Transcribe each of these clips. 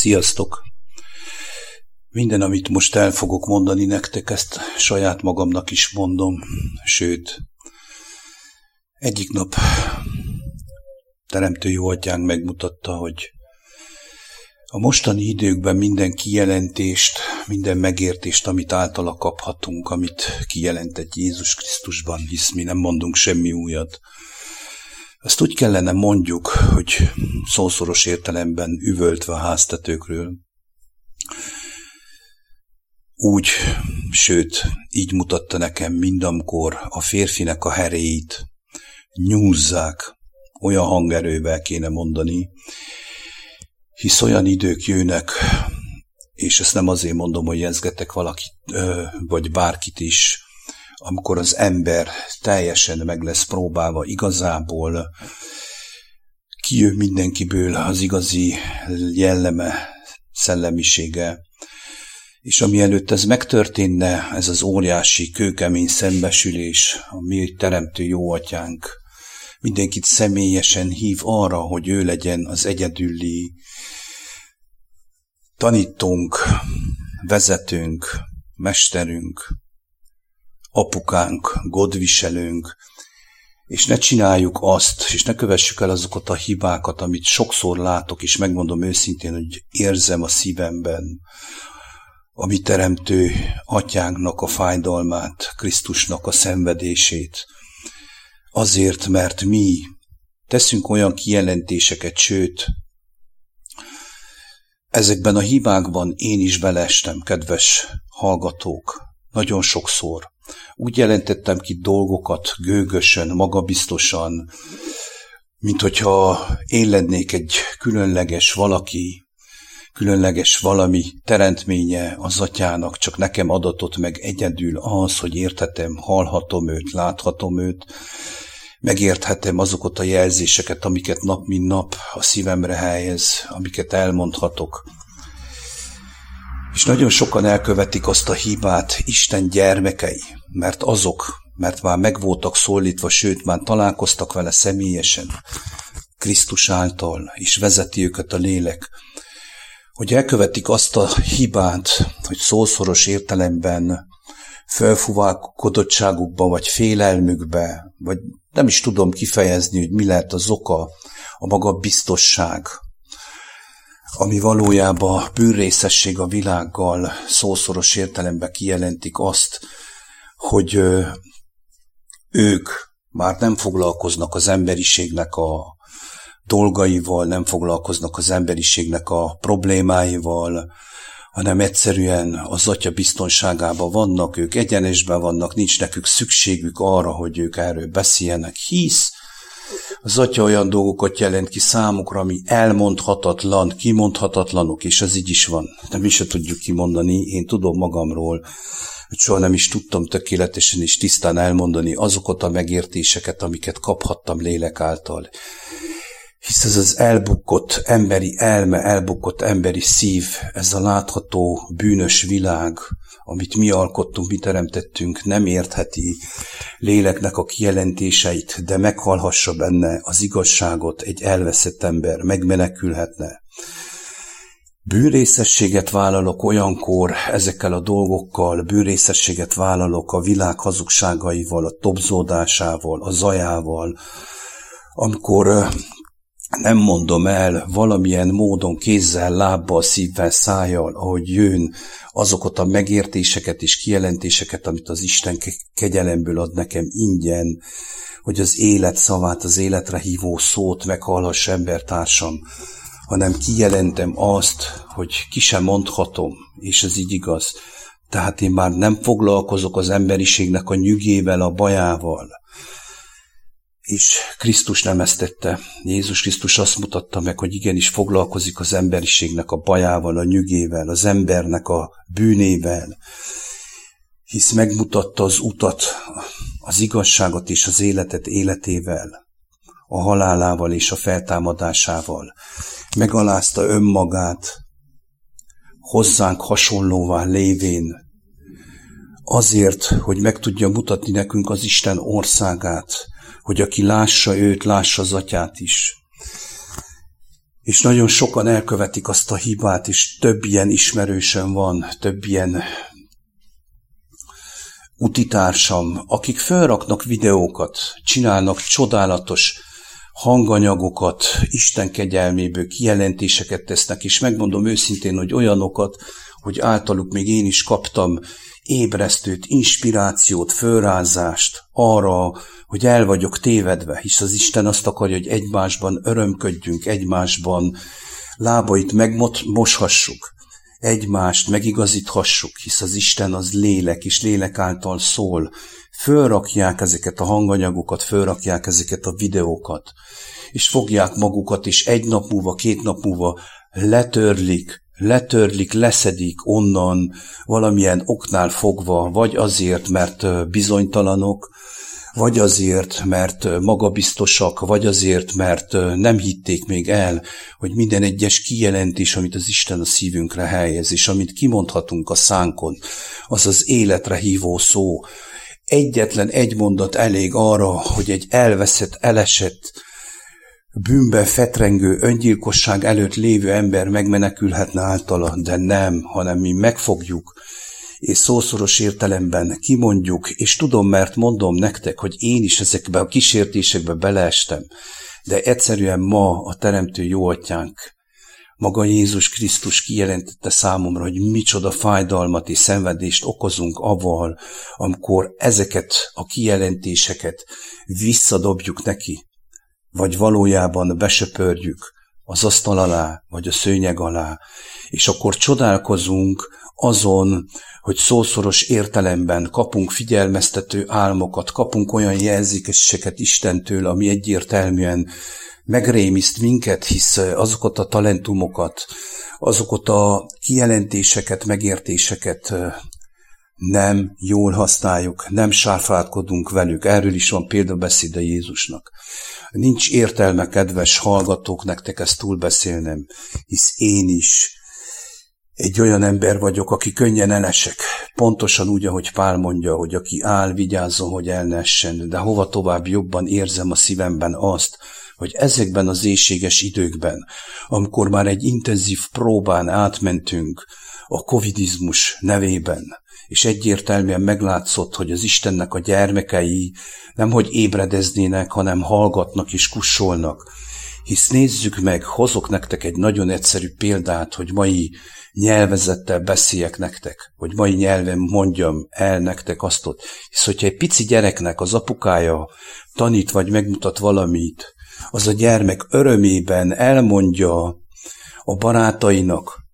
Sziasztok! Minden, amit most el fogok mondani nektek, ezt saját magamnak is mondom, sőt, egyik nap Teremtő jó atyánk megmutatta, hogy a mostani időkben minden kijelentést, minden megértést, amit általa kaphatunk, amit kijelentett Jézus Krisztusban, hisz mi nem mondunk semmi újat, azt úgy kellene mondjuk, hogy szószoros értelemben üvöltve a háztetőkről. Úgy, sőt, így mutatta nekem mindamkor a férfinek a heréit nyúzzák, olyan hangerővel kéne mondani, hisz olyan idők jönnek, és ezt nem azért mondom, hogy jezgetek valakit, vagy bárkit is, amikor az ember teljesen meg lesz próbálva igazából, kijön mindenkiből az igazi jelleme, szellemisége, és ami előtt ez megtörténne, ez az óriási, kőkemény szembesülés, a mi teremtő jó atyánk, mindenkit személyesen hív arra, hogy ő legyen az egyedüli tanítónk, vezetőnk, mesterünk, apukánk, godviselőnk, és ne csináljuk azt, és ne kövessük el azokat a hibákat, amit sokszor látok, és megmondom őszintén, hogy érzem a szívemben, ami teremtő atyánknak a fájdalmát, Krisztusnak a szenvedését. Azért, mert mi teszünk olyan kijelentéseket, sőt, ezekben a hibákban én is belestem, kedves hallgatók, nagyon sokszor. Úgy jelentettem ki dolgokat gőgösen, magabiztosan, mint hogyha én lennék egy különleges valaki, különleges valami teremtménye az atyának, csak nekem adatott meg egyedül az, hogy érthetem, hallhatom őt, láthatom őt, megérthetem azokat a jelzéseket, amiket nap mint nap a szívemre helyez, amiket elmondhatok. És nagyon sokan elkövetik azt a hibát Isten gyermekei, mert azok, mert már meg voltak szólítva, sőt, már találkoztak vele személyesen, Krisztus által, és vezeti őket a lélek, hogy elkövetik azt a hibát, hogy szószoros értelemben felfúválkodottságukba, vagy félelmükbe, vagy nem is tudom kifejezni, hogy mi lehet az oka, a maga biztosság, ami valójában bűnrészesség a világgal szószoros értelemben kijelentik azt, hogy ők már nem foglalkoznak az emberiségnek a dolgaival, nem foglalkoznak az emberiségnek a problémáival, hanem egyszerűen az atya biztonságában vannak, ők egyenesben vannak, nincs nekük szükségük arra, hogy ők erről beszéljenek, hisz az atya olyan dolgokat jelent ki számukra, ami elmondhatatlan, kimondhatatlanok, és ez így is van. De mi se tudjuk kimondani, én tudom magamról, hogy soha nem is tudtam tökéletesen és tisztán elmondani azokat a megértéseket, amiket kaphattam lélek által. Hisz ez az elbukott emberi elme, elbukott emberi szív, ez a látható bűnös világ, amit mi alkottunk, mi teremtettünk, nem értheti léleknek a kijelentéseit, de meghallhassa benne az igazságot egy elveszett ember, megmenekülhetne. Bűrészességet vállalok olyankor ezekkel a dolgokkal, bűrészességet vállalok a világ hazugságaival, a tobzódásával, a zajával, amikor nem mondom el valamilyen módon kézzel, lábbal, szívvel, szájjal, ahogy jön azokat a megértéseket és kijelentéseket, amit az Isten kegyelemből ad nekem ingyen, hogy az élet szavát, az életre hívó szót meghallhass embertársam, hanem kijelentem azt, hogy ki sem mondhatom, és ez így igaz. Tehát én már nem foglalkozok az emberiségnek a nyugével, a bajával, és Krisztus nem ezt tette. Jézus Krisztus azt mutatta meg, hogy igenis foglalkozik az emberiségnek a bajával, a nyugével, az embernek a bűnével, hisz megmutatta az utat, az igazságot és az életet életével, a halálával és a feltámadásával. Megalázta önmagát, hozzánk hasonlóvá lévén, azért, hogy meg tudja mutatni nekünk az Isten országát, hogy aki lássa őt, lássa az atyát is. És nagyon sokan elkövetik azt a hibát, és több ilyen ismerősen van, több ilyen utitársam, akik felraknak videókat, csinálnak csodálatos hanganyagokat, Isten kegyelméből kijelentéseket tesznek, és megmondom őszintén, hogy olyanokat, hogy általuk még én is kaptam ébresztőt, inspirációt, fölrázást arra, hogy el vagyok tévedve, hisz az Isten azt akarja, hogy egymásban örömködjünk, egymásban lábait megmoshassuk, egymást megigazíthassuk, hisz az Isten az lélek, és lélek által szól. Fölrakják ezeket a hanganyagokat, fölrakják ezeket a videókat, és fogják magukat, és egy nap múlva, két nap múlva letörlik, letörlik, leszedik onnan valamilyen oknál fogva, vagy azért, mert bizonytalanok, vagy azért, mert magabiztosak, vagy azért, mert nem hitték még el, hogy minden egyes kijelentés, amit az Isten a szívünkre helyez, és amit kimondhatunk a szánkon, az az életre hívó szó. Egyetlen egy mondat elég arra, hogy egy elveszett, elesett, bűnben fetrengő, öngyilkosság előtt lévő ember megmenekülhetne általa, de nem, hanem mi megfogjuk, és szószoros értelemben kimondjuk, és tudom, mert mondom nektek, hogy én is ezekbe a kísértésekbe beleestem, de egyszerűen ma a Teremtő jó maga Jézus Krisztus kijelentette számomra, hogy micsoda fájdalmat és szenvedést okozunk avval, amikor ezeket a kijelentéseket visszadobjuk neki, vagy valójában besöpörjük az asztal alá, vagy a szőnyeg alá, és akkor csodálkozunk azon, hogy szószoros értelemben kapunk figyelmeztető álmokat, kapunk olyan jelzéseket Istentől, ami egyértelműen megrémiszt minket, hisz azokat a talentumokat, azokat a kijelentéseket, megértéseket nem jól használjuk, nem sárfátkodunk velük. Erről is van példabeszéd a Jézusnak. Nincs értelme, kedves hallgatók, nektek ezt túlbeszélnem, hisz én is egy olyan ember vagyok, aki könnyen elesek. Pontosan úgy, ahogy Pál mondja, hogy aki áll, vigyázzon, hogy el de hova tovább jobban érzem a szívemben azt, hogy ezekben az éjséges időkben, amikor már egy intenzív próbán átmentünk a covidizmus nevében, és egyértelműen meglátszott, hogy az Istennek a gyermekei nemhogy ébredeznének, hanem hallgatnak és kussolnak. Hisz nézzük meg, hozok nektek egy nagyon egyszerű példát, hogy mai nyelvezettel beszéljek nektek, hogy mai nyelven mondjam el nektek azt. Hisz hogyha egy pici gyereknek az apukája tanít vagy megmutat valamit, az a gyermek örömében elmondja a barátainak,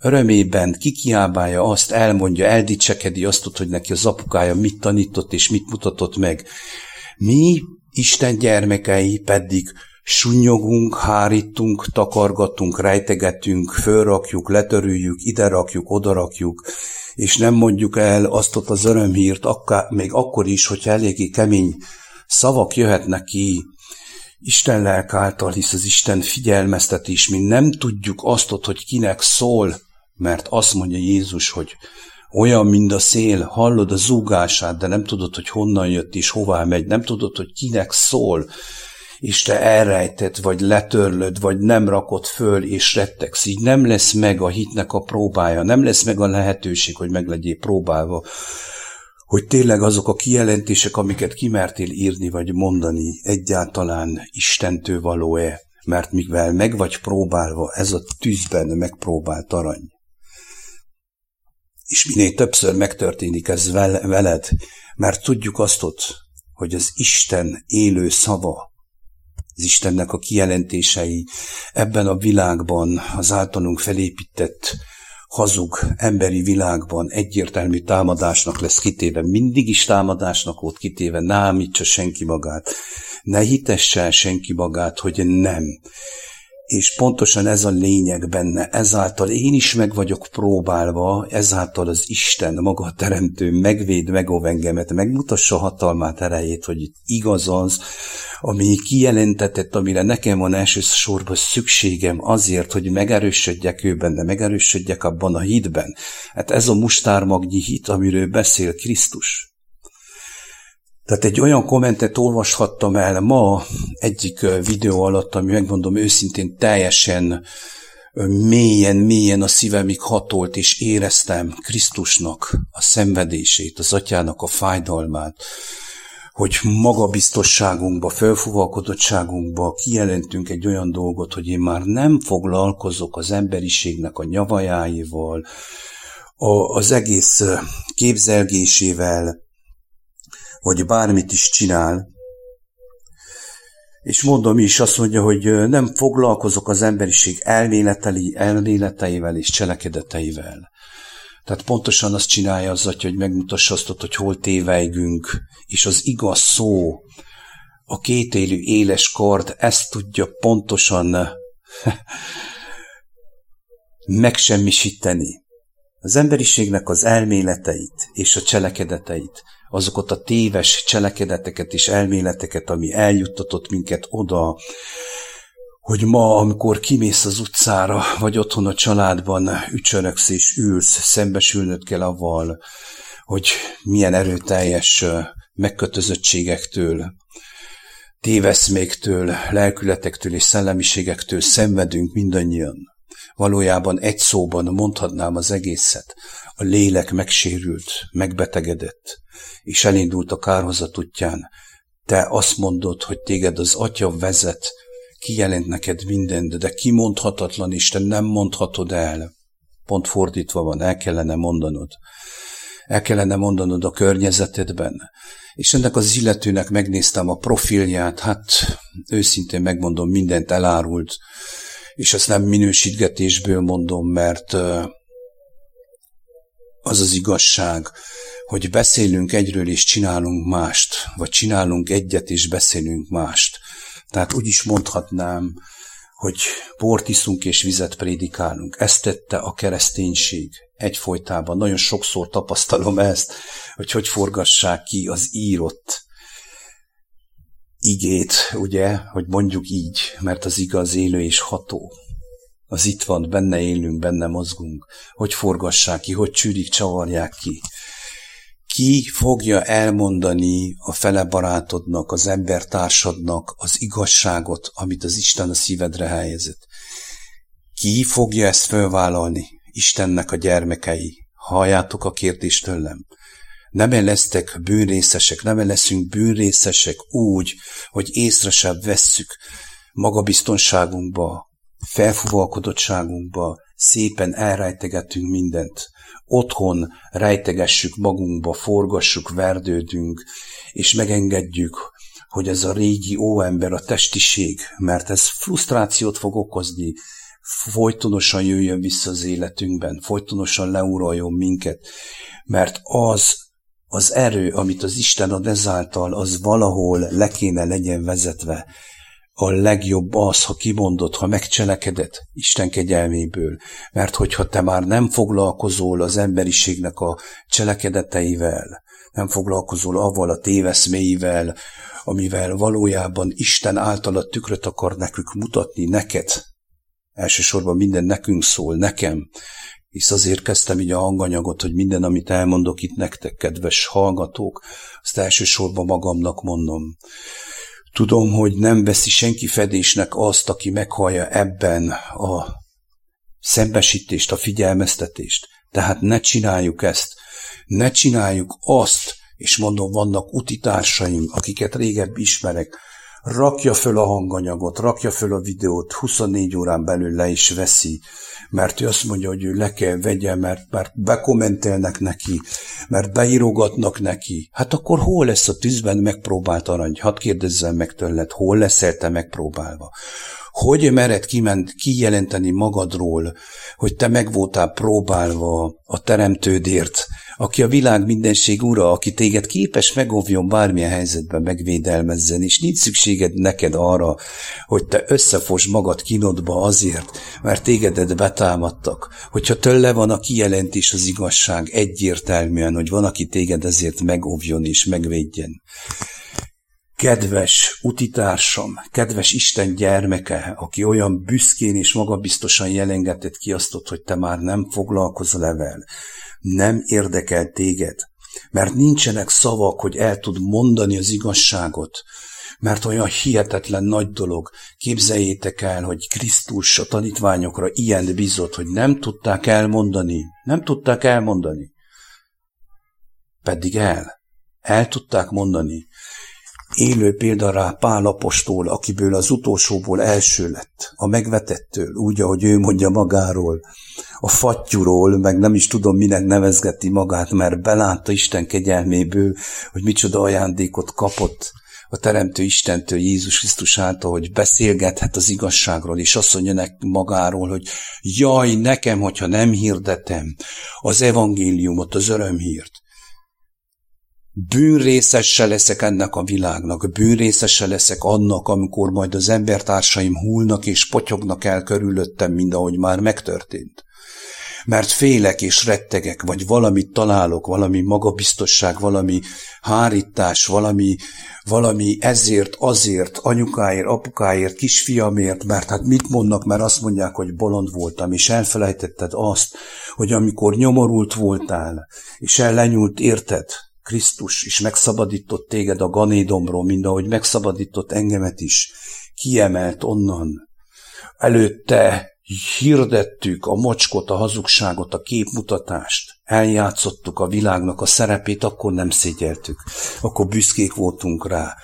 örömében kikiábálja azt, elmondja, eldicsekedi azt, hogy neki az apukája mit tanított és mit mutatott meg. Mi, Isten gyermekei pedig Sunyogunk, hárítunk, takargatunk, rejtegetünk, fölrakjuk, letörüljük, ide rakjuk, oda rakjuk, és nem mondjuk el azt ott az örömhírt, akár, még akkor is, hogyha eléggé kemény szavak jöhetnek ki. Isten lelk által, hisz az Isten figyelmeztetés, mi nem tudjuk azt ott, hogy kinek szól, mert azt mondja Jézus, hogy olyan, mint a szél, hallod a zúgását, de nem tudod, hogy honnan jött és hová megy, nem tudod, hogy kinek szól, és te elrejtett, vagy letörlöd, vagy nem rakod föl, és rettegsz. Így nem lesz meg a hitnek a próbája, nem lesz meg a lehetőség, hogy meg legyél próbálva, hogy tényleg azok a kijelentések, amiket kimertél írni vagy mondani, egyáltalán Istentől való-e, mert mivel meg vagy próbálva, ez a tűzben megpróbált arany. És minél többször megtörténik ez veled, mert tudjuk azt ott, hogy az Isten élő szava, az Istennek a kijelentései ebben a világban, az általunk felépített hazug emberi világban egyértelmű támadásnak lesz kitéve. Mindig is támadásnak volt kitéve, ne ámítsa senki magát, ne hitesse senki magát, hogy nem. És pontosan ez a lényeg benne, ezáltal én is meg vagyok próbálva, ezáltal az Isten, maga a teremtő megvéd, megóv engemet, megmutassa hatalmát, erejét, hogy igaz az, ami kijelentetett, amire nekem van elsősorban szükségem azért, hogy megerősödjek őben, de megerősödjek abban a hitben. Hát ez a mustármagnyi hit, amiről beszél Krisztus. Tehát egy olyan kommentet olvashattam el ma egyik videó alatt, ami megmondom őszintén teljesen mélyen, mélyen a szívemig hatolt, és éreztem Krisztusnak a szenvedését, az atyának a fájdalmát, hogy magabiztosságunkba, felfuvalkodottságunkba kijelentünk egy olyan dolgot, hogy én már nem foglalkozok az emberiségnek a nyavajáival, a, az egész képzelgésével, vagy bármit is csinál, és mondom is, azt mondja, hogy nem foglalkozok az emberiség elméleteli, elméleteivel és cselekedeteivel. Tehát pontosan azt csinálja az atya, hogy megmutassa azt, hogy hol tévejgünk, és az igaz szó, a kétélű éles kard ezt tudja pontosan megsemmisíteni. Az emberiségnek az elméleteit és a cselekedeteit, azokat a téves cselekedeteket és elméleteket, ami eljuttatott minket oda, hogy ma, amikor kimész az utcára, vagy otthon a családban ücsöröksz és ülsz, szembesülnöd kell avval, hogy milyen erőteljes megkötözöttségektől, téveszméktől, lelkületektől és szellemiségektől szenvedünk mindannyian. Valójában egy szóban mondhatnám az egészet. A lélek megsérült, megbetegedett, és elindult a kárhozat útján. Te azt mondod, hogy téged az Atya vezet, kijelent neked mindent, de kimondhatatlan Isten nem mondhatod el. Pont fordítva van, el kellene mondanod. El kellene mondanod a környezetedben. És ennek az illetőnek megnéztem a profilját, hát őszintén megmondom, mindent elárult, és ezt nem minősítgetésből mondom, mert az az igazság, hogy beszélünk egyről és csinálunk mást, vagy csinálunk egyet és beszélünk mást. Tehát úgy is mondhatnám, hogy bort iszunk és vizet prédikálunk. Ezt tette a kereszténység egyfolytában. Nagyon sokszor tapasztalom ezt, hogy hogy forgassák ki az írott igét, ugye, hogy mondjuk így, mert az igaz élő és ható. Az itt van, benne élünk, benne mozgunk. Hogy forgassák ki, hogy csűrik, csavarják ki. Ki fogja elmondani a fele barátodnak, az embertársadnak az igazságot, amit az Isten a szívedre helyezett? Ki fogja ezt fölvállalni? Istennek a gyermekei. Halljátok a kérdést tőlem. Nem lesztek bűnrészesek, nem leszünk bűnrészesek úgy, hogy észre sem vesszük magabiztonságunkba, felfuvalkodottságunkba, szépen elrejtegetünk mindent. Otthon rejtegessük magunkba, forgassuk, verdődünk, és megengedjük, hogy ez a régi óember, a testiség, mert ez frusztrációt fog okozni, folytonosan jöjjön vissza az életünkben, folytonosan leuraljon minket, mert az az erő, amit az Isten ad ezáltal, az valahol le kéne legyen vezetve. A legjobb az, ha kimondod, ha megcselekeded Isten kegyelméből, mert hogyha te már nem foglalkozol az emberiségnek a cselekedeteivel, nem foglalkozol avval a téveszméivel, amivel valójában Isten által a tükröt akar nekünk mutatni neked. Elsősorban minden nekünk szól, nekem, hisz azért kezdtem így a hanganyagot, hogy minden, amit elmondok itt nektek, kedves hallgatók, azt elsősorban magamnak mondom. Tudom, hogy nem veszi senki fedésnek azt, aki meghallja ebben a szembesítést, a figyelmeztetést. Tehát ne csináljuk ezt. Ne csináljuk azt, és mondom, vannak utitársaim, akiket régebb ismerek, rakja föl a hanganyagot, rakja föl a videót, 24 órán belül le is veszi, mert ő azt mondja, hogy ő le kell vegye, mert, mert bekommentelnek neki, mert beírogatnak neki. Hát akkor hol lesz a tűzben megpróbált arany? Hadd kérdezzem meg tőled, hol leszel te megpróbálva? Hogy mered kiment, kijelenteni magadról, hogy te meg voltál próbálva a teremtődért, aki a világ mindenség ura, aki téged képes megóvjon bármilyen helyzetben megvédelmezzen, és nincs szükséged neked arra, hogy te összefos magad kinodba azért, mert tégedet betámadtak. Hogyha tőle van a kijelentés az igazság egyértelműen, hogy van, aki téged ezért megóvjon és megvédjen. Kedves utitársam, kedves Isten gyermeke, aki olyan büszkén és magabiztosan jelengetett kiasztott, hogy te már nem foglalkozol level, nem érdekel téged, mert nincsenek szavak, hogy el tud mondani az igazságot, mert olyan hihetetlen nagy dolog. Képzeljétek el, hogy Krisztus a tanítványokra ilyen bizott, hogy nem tudták elmondani, nem tudták elmondani. Pedig el, el tudták mondani. Élő példa rá Pál apostól, akiből az utolsóból első lett, a megvetettől, úgy, ahogy ő mondja magáról, a fattyúról, meg nem is tudom, minek nevezgeti magát, mert belátta Isten kegyelméből, hogy micsoda ajándékot kapott a Teremtő Istentől, Jézus Krisztus által, hogy beszélgethet az igazságról, és azt mondja nek magáról, hogy jaj, nekem, hogyha nem hirdetem az evangéliumot, az örömhírt, bűnrészesse leszek ennek a világnak, bűnrészesse leszek annak, amikor majd az embertársaim húlnak és potyognak el körülöttem, mind ahogy már megtörtént. Mert félek és rettegek, vagy valamit találok, valami magabiztosság, valami hárítás, valami, valami ezért, azért, anyukáért, apukáért, kisfiamért, mert hát mit mondnak, mert azt mondják, hogy bolond voltam, és elfelejtetted azt, hogy amikor nyomorult voltál, és ellenyult érted, Krisztus is megszabadított téged a ganédomról, mind ahogy megszabadított engemet is, kiemelt onnan. Előtte hirdettük a mocskot, a hazugságot, a képmutatást, eljátszottuk a világnak a szerepét, akkor nem szégyeltük, akkor büszkék voltunk rá,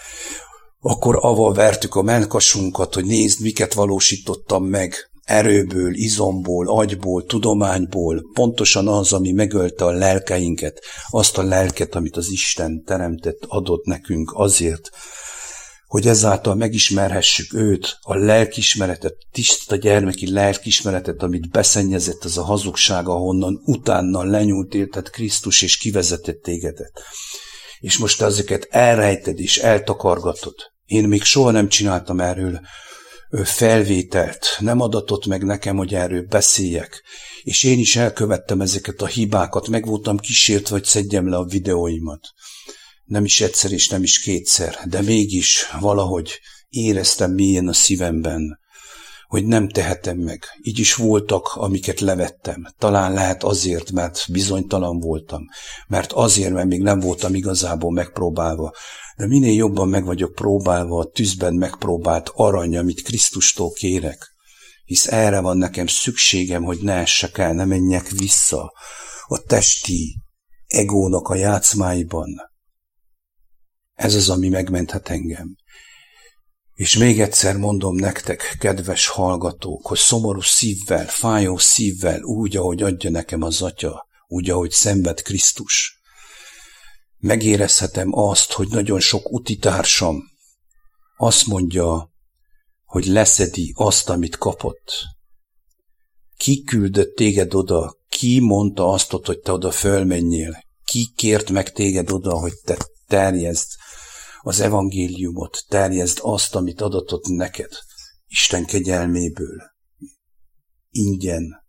akkor avval vertük a melkasunkat, hogy nézd, miket valósítottam meg, erőből, izomból, agyból, tudományból, pontosan az, ami megölte a lelkeinket, azt a lelket, amit az Isten teremtett, adott nekünk azért, hogy ezáltal megismerhessük őt, a lelkismeretet, tiszta gyermeki lelkismeretet, amit beszennyezett az a hazugság, ahonnan utána lenyúlt érted Krisztus, és kivezetett tégedet. És most ezeket elrejted és eltakargatod. Én még soha nem csináltam erről felvételt, nem adatott meg nekem, hogy erről beszéljek. És én is elkövettem ezeket a hibákat, meg voltam kísért, hogy szedjem le a videóimat. Nem is egyszer és nem is kétszer, de mégis valahogy éreztem mélyen a szívemben, hogy nem tehetem meg. Így is voltak, amiket levettem. Talán lehet azért, mert bizonytalan voltam, mert azért, mert még nem voltam igazából megpróbálva, de minél jobban meg vagyok próbálva a tűzben megpróbált arany, amit Krisztustól kérek, hisz erre van nekem szükségem, hogy ne essek el, ne menjek vissza a testi egónak a játszmáiban. Ez az, ami megmenthet engem. És még egyszer mondom nektek, kedves hallgatók, hogy szomorú szívvel, fájó szívvel, úgy, ahogy adja nekem az Atya, úgy, ahogy szenved Krisztus, megérezhetem azt, hogy nagyon sok utitársam azt mondja, hogy leszedi azt, amit kapott. Ki küldött téged oda? Ki mondta azt, hogy te oda fölmenjél? Ki kért meg téged oda, hogy te terjezd az evangéliumot, terjezd azt, amit adatott neked, Isten kegyelméből, ingyen,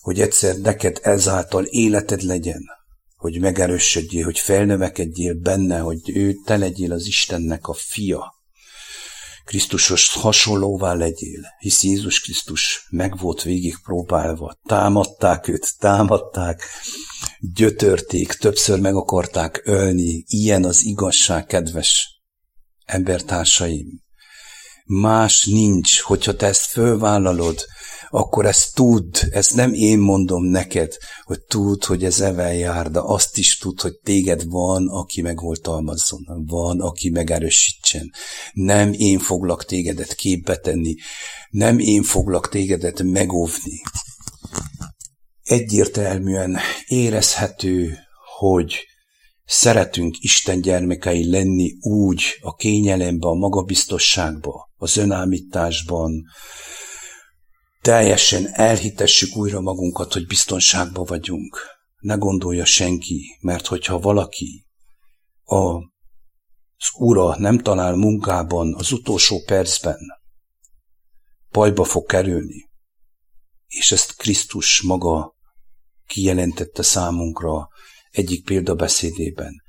hogy egyszer neked ezáltal életed legyen, hogy megerősödjél, hogy felnövekedjél benne, hogy ő te legyél az Istennek a fia. Krisztusos hasonlóvá legyél, hisz Jézus Krisztus meg volt végig próbálva. Támadták őt, támadták, gyötörték, többször meg akarták ölni. Ilyen az igazság, kedves embertársaim. Más nincs, hogyha te ezt fölvállalod, akkor ezt tudd, ezt nem én mondom neked, hogy tudd, hogy ez evel jár, de azt is tudd, hogy téged van, aki megoltalmazzon, van, aki megerősítsen. Nem én foglak tégedet képbe tenni, nem én foglak tégedet megóvni. Egyértelműen érezhető, hogy szeretünk Isten gyermekei lenni úgy a kényelemben, a magabiztosságban, az önállításban, teljesen elhitessük újra magunkat, hogy biztonságban vagyunk. Ne gondolja senki, mert hogyha valaki a, az ura nem talál munkában az utolsó percben, bajba fog kerülni. És ezt Krisztus maga kijelentette számunkra egyik példabeszédében.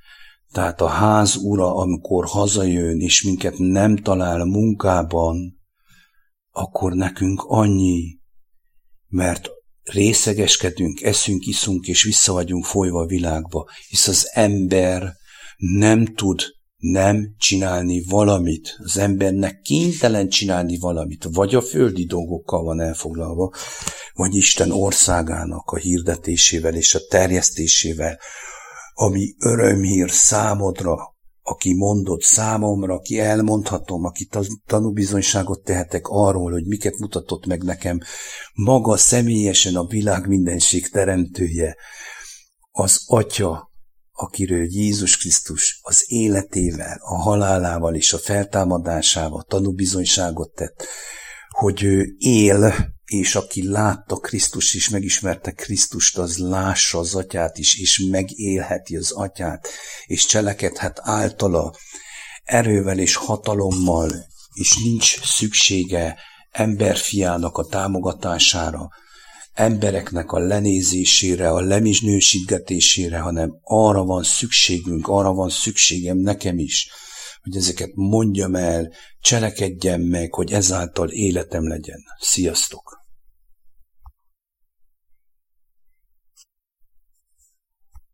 Tehát a ház ura, amikor hazajön, és minket nem talál munkában, akkor nekünk annyi, mert részegeskedünk, eszünk, iszunk, és vissza vagyunk folyva a világba, hisz az ember nem tud nem csinálni valamit. Az embernek kénytelen csinálni valamit, vagy a földi dolgokkal van elfoglalva, vagy Isten országának a hirdetésével és a terjesztésével, ami örömhír számodra, aki mondott számomra, aki elmondhatom, aki tanúbizonyságot tehetek arról, hogy miket mutatott meg nekem maga személyesen a világ mindenség teremtője, az Atya, akiről Jézus Krisztus az életével, a halálával és a feltámadásával tanúbizonyságot tett, hogy ő él, és aki látta Krisztus is, megismerte Krisztust, az lássa az atyát is, és megélheti az atyát, és cselekedhet általa erővel és hatalommal, és nincs szüksége emberfiának a támogatására, embereknek a lenézésére, a lemisnősítgetésére, hanem arra van szükségünk, arra van szükségem nekem is, hogy ezeket mondjam el, cselekedjem meg, hogy ezáltal életem legyen. Sziasztok!